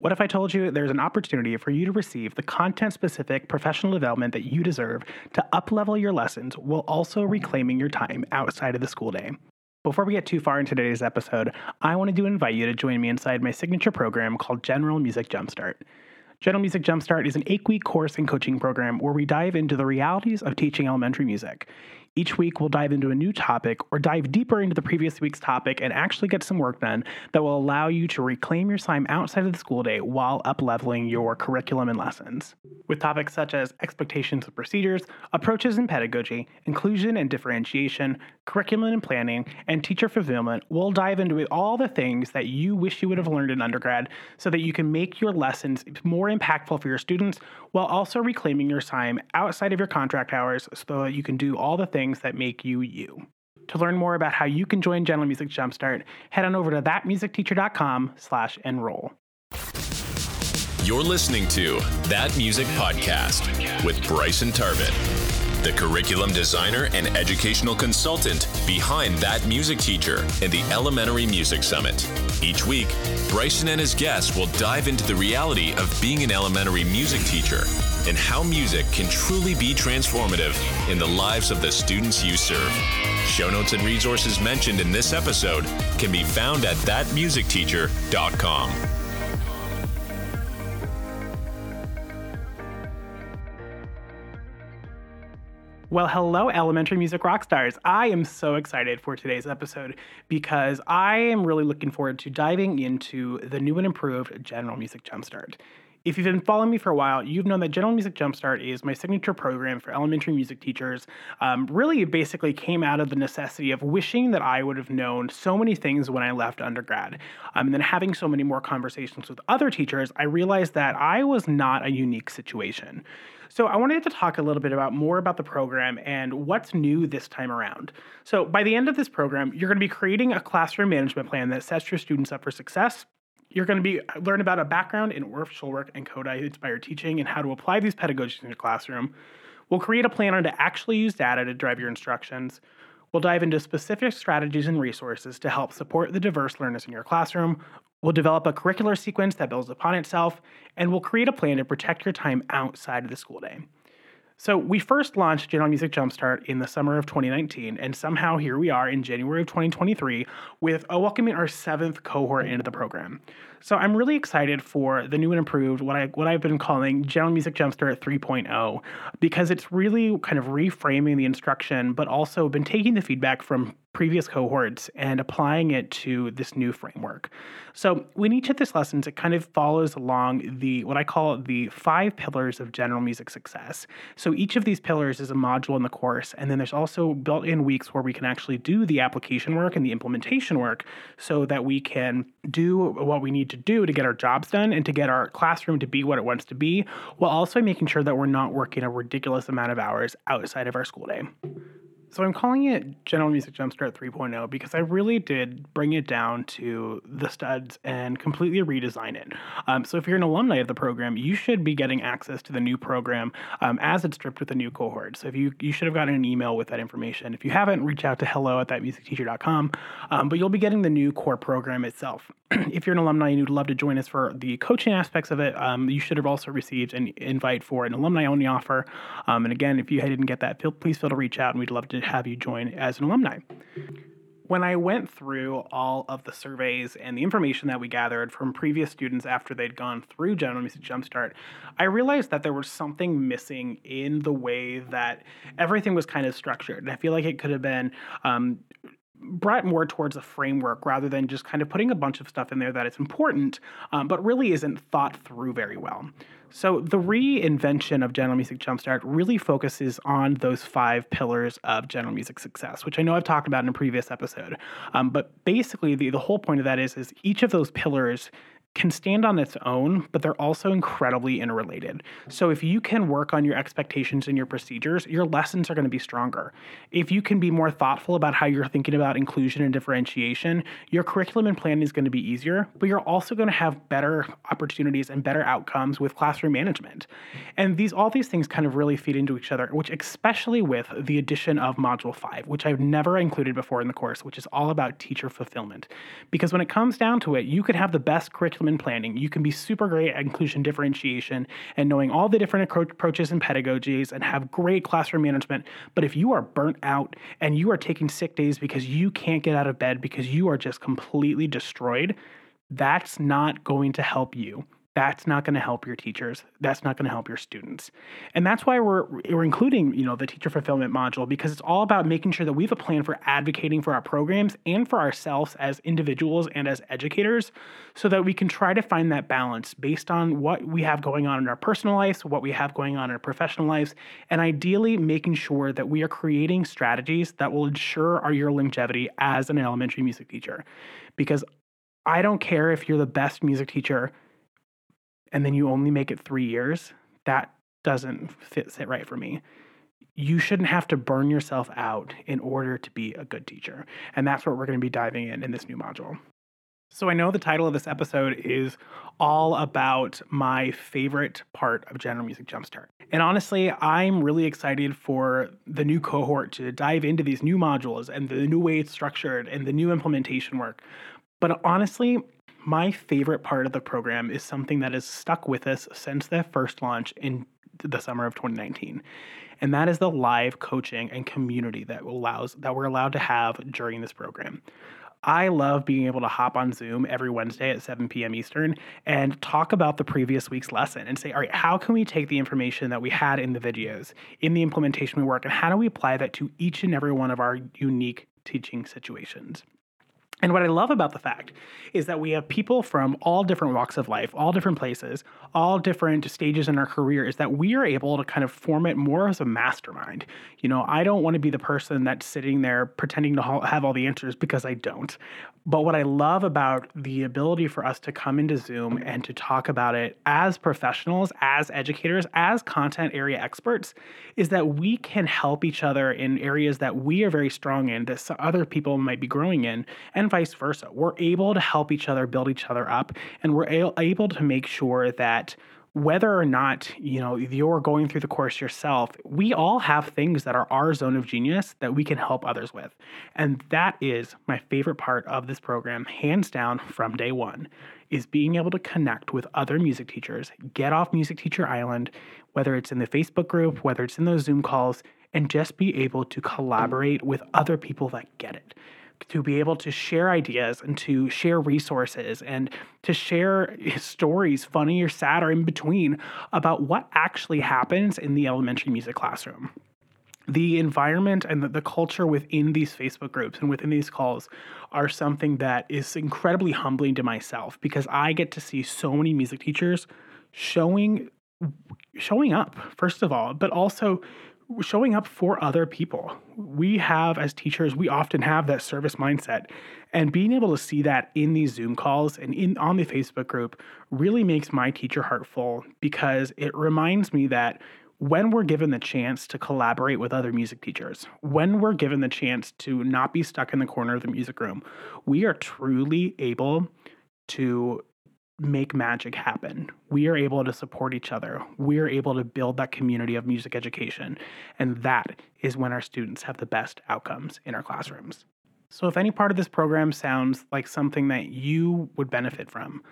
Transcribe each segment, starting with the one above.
What if I told you there's an opportunity for you to receive the content specific professional development that you deserve to uplevel your lessons while also reclaiming your time outside of the school day? Before we get too far into today's episode, I wanted to invite you to join me inside my signature program called General Music Jumpstart. General Music Jumpstart is an eight week course and coaching program where we dive into the realities of teaching elementary music. Each week, we'll dive into a new topic or dive deeper into the previous week's topic and actually get some work done that will allow you to reclaim your time outside of the school day while upleveling your curriculum and lessons. With topics such as expectations and procedures, approaches in pedagogy, inclusion and differentiation, curriculum and planning, and teacher fulfillment, we'll dive into all the things that you wish you would have learned in undergrad so that you can make your lessons more impactful for your students while also reclaiming your time outside of your contract hours so that you can do all the things things that make you you. To learn more about how you can join General Music Jumpstart, head on over to thatmusicteacher.com slash enroll. You're listening to That Music Podcast with Bryson Tarvin, the curriculum designer and educational consultant behind That Music Teacher and the Elementary Music Summit. Each week, Bryson and his guests will dive into the reality of being an elementary music teacher and how music can truly be transformative in the lives of the students you serve. Show notes and resources mentioned in this episode can be found at thatmusicteacher.com. Well, hello, elementary music rock stars. I am so excited for today's episode because I am really looking forward to diving into the new and improved General Music Jumpstart. If you've been following me for a while, you've known that General Music Jumpstart is my signature program for elementary music teachers. Um, really, it basically came out of the necessity of wishing that I would have known so many things when I left undergrad. Um, and then having so many more conversations with other teachers, I realized that I was not a unique situation. So I wanted to talk a little bit about more about the program and what's new this time around. So by the end of this program, you're going to be creating a classroom management plan that sets your students up for success you're going to be uh, learn about a background in Orff Schulwerk and Kodály inspired teaching and how to apply these pedagogies in your classroom. We'll create a plan on to actually use data to drive your instructions. We'll dive into specific strategies and resources to help support the diverse learners in your classroom. We'll develop a curricular sequence that builds upon itself, and we'll create a plan to protect your time outside of the school day. So we first launched General Music Jumpstart in the summer of 2019, and somehow here we are in January of 2023 with a welcoming our seventh cohort into the program. So I'm really excited for the new and improved what I what I've been calling General Music Jumpstart 3.0 because it's really kind of reframing the instruction, but also been taking the feedback from previous cohorts and applying it to this new framework. So, in each of these lessons, it kind of follows along the what I call the five pillars of general music success. So, each of these pillars is a module in the course, and then there's also built in weeks where we can actually do the application work and the implementation work so that we can do what we need to do to get our jobs done and to get our classroom to be what it wants to be, while also making sure that we're not working a ridiculous amount of hours outside of our school day. So I'm calling it General Music Jumpstart 3.0 because I really did bring it down to the studs and completely redesign it. Um, so if you're an alumni of the program, you should be getting access to the new program um, as it's stripped with the new cohort. So if you you should have gotten an email with that information. If you haven't, reach out to hello at thatmusicteacher.com. Um, but you'll be getting the new core program itself. if you're an alumni and you'd love to join us for the coaching aspects of it, um, you should have also received an invite for an alumni only offer. Um, and again, if you didn't get that, feel, please feel to reach out and we'd love to have you join as an alumni. When I went through all of the surveys and the information that we gathered from previous students after they'd gone through General Music Jumpstart, I realized that there was something missing in the way that everything was kind of structured. And I feel like it could have been um, brought more towards a framework rather than just kind of putting a bunch of stuff in there that it's important, um, but really isn't thought through very well. So the reinvention of General Music Jumpstart really focuses on those five pillars of General Music success, which I know I've talked about in a previous episode. Um, but basically, the, the whole point of that is, is each of those pillars can stand on its own, but they're also incredibly interrelated. So if you can work on your expectations and your procedures, your lessons are going to be stronger. If you can be more thoughtful about how you're thinking about inclusion and differentiation, your curriculum and planning is going to be easier, but you're also going to have better opportunities and better outcomes with classroom management. And these all these things kind of really feed into each other, which especially with the addition of module 5, which I've never included before in the course, which is all about teacher fulfillment. Because when it comes down to it, you could have the best curriculum and planning. You can be super great at inclusion differentiation and knowing all the different approaches and pedagogies and have great classroom management. But if you are burnt out and you are taking sick days because you can't get out of bed because you are just completely destroyed, that's not going to help you that's not going to help your teachers that's not going to help your students. And that's why we're we're including you know the teacher fulfillment module because it's all about making sure that we have a plan for advocating for our programs and for ourselves as individuals and as educators so that we can try to find that balance based on what we have going on in our personal lives what we have going on in our professional lives and ideally making sure that we are creating strategies that will ensure our longevity as an elementary music teacher. Because I don't care if you're the best music teacher and then you only make it three years, that doesn't fit sit right for me. You shouldn't have to burn yourself out in order to be a good teacher. And that's what we're going to be diving in in this new module. So I know the title of this episode is all about my favorite part of General Music Jumpstart. And honestly, I'm really excited for the new cohort to dive into these new modules and the new way it's structured and the new implementation work. But honestly, my favorite part of the program is something that has stuck with us since the first launch in the summer of 2019 and that is the live coaching and community that allows that we're allowed to have during this program I love being able to hop on Zoom every Wednesday at 7 p.m. Eastern and talk about the previous week's lesson and say, all right, how can we take the information that we had in the videos, in the implementation we work, and how do we apply that to each and every one of our unique teaching situations? And what I love about the fact is that we have people from all different walks of life, all different places, all different stages in our career, is that we are able to kind of form it more as a mastermind. You know, I don't want to be the person that's sitting there pretending to have all the answers because I don't. But what I love about the ability for us to come into Zoom and to talk about it as professionals, as educators, as content area experts, is that we can help each other in areas that we are very strong in, that other people might be growing in, and vice versa. We're able to help each other build each other up, and we're able to make sure that whether or not you know you're going through the course yourself we all have things that are our zone of genius that we can help others with and that is my favorite part of this program hands down from day one is being able to connect with other music teachers get off music teacher island whether it's in the facebook group whether it's in those zoom calls and just be able to collaborate with other people that get it to be able to share ideas and to share resources and to share stories, funny or sad or in between, about what actually happens in the elementary music classroom. The environment and the, the culture within these Facebook groups and within these calls are something that is incredibly humbling to myself because I get to see so many music teachers showing showing up first of all, but also showing up for other people. We have, as teachers, we often have that service mindset. And being able to see that in these Zoom calls and in on the Facebook group really makes my teacher heart full because it reminds me that when we're given the chance to collaborate with other music teachers, when we're given the chance to not be stuck in the corner of the music room, we are truly able to make magic happen. We are able to support each other. We are able to build that community of music education. And that is when our students have the best outcomes in our classrooms. So, if any part of this program sounds like something that you would benefit from,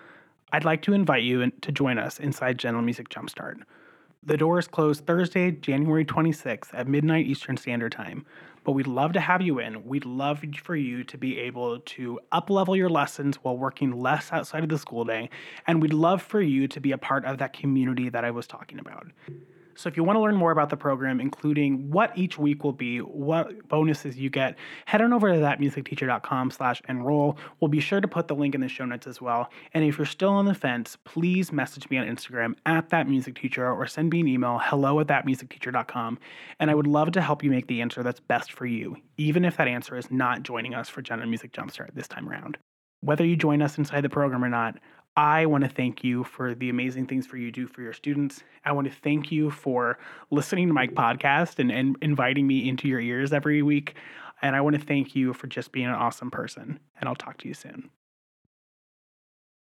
I'd like to invite you to join us inside General Music Jumpstart. The doors close Thursday, January 26th at midnight Eastern Standard Time but we'd love to have you in. We'd love for you to be able to uplevel your lessons while working less outside of the school day, and we'd love for you to be a part of that community that I was talking about. So if you want to learn more about the program, including what each week will be, what bonuses you get, head on over to thatmusicteacher.com slash enroll. We'll be sure to put the link in the show notes as well. And if you're still on the fence, please message me on Instagram at thatmusicteacher or send me an email, hello at thatmusicteacher.com. And I would love to help you make the answer that's best for you, even if that answer is not joining us for General Music Jumpstart this time around. Whether you join us inside the program or not, I want to thank you for the amazing things for you do for your students. I want to thank you for listening to my podcast and, and inviting me into your ears every week. And I want to thank you for just being an awesome person. And I'll talk to you soon.